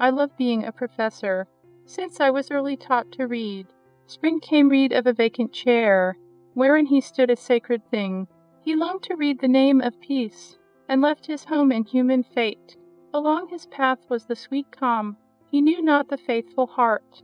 I love being a professor. Since I was early taught to read, Spring came read of a vacant chair, Wherein he stood a sacred thing. He longed to read the name of Peace, And left his home in human fate. Along his path was the sweet calm; He knew not the faithful heart.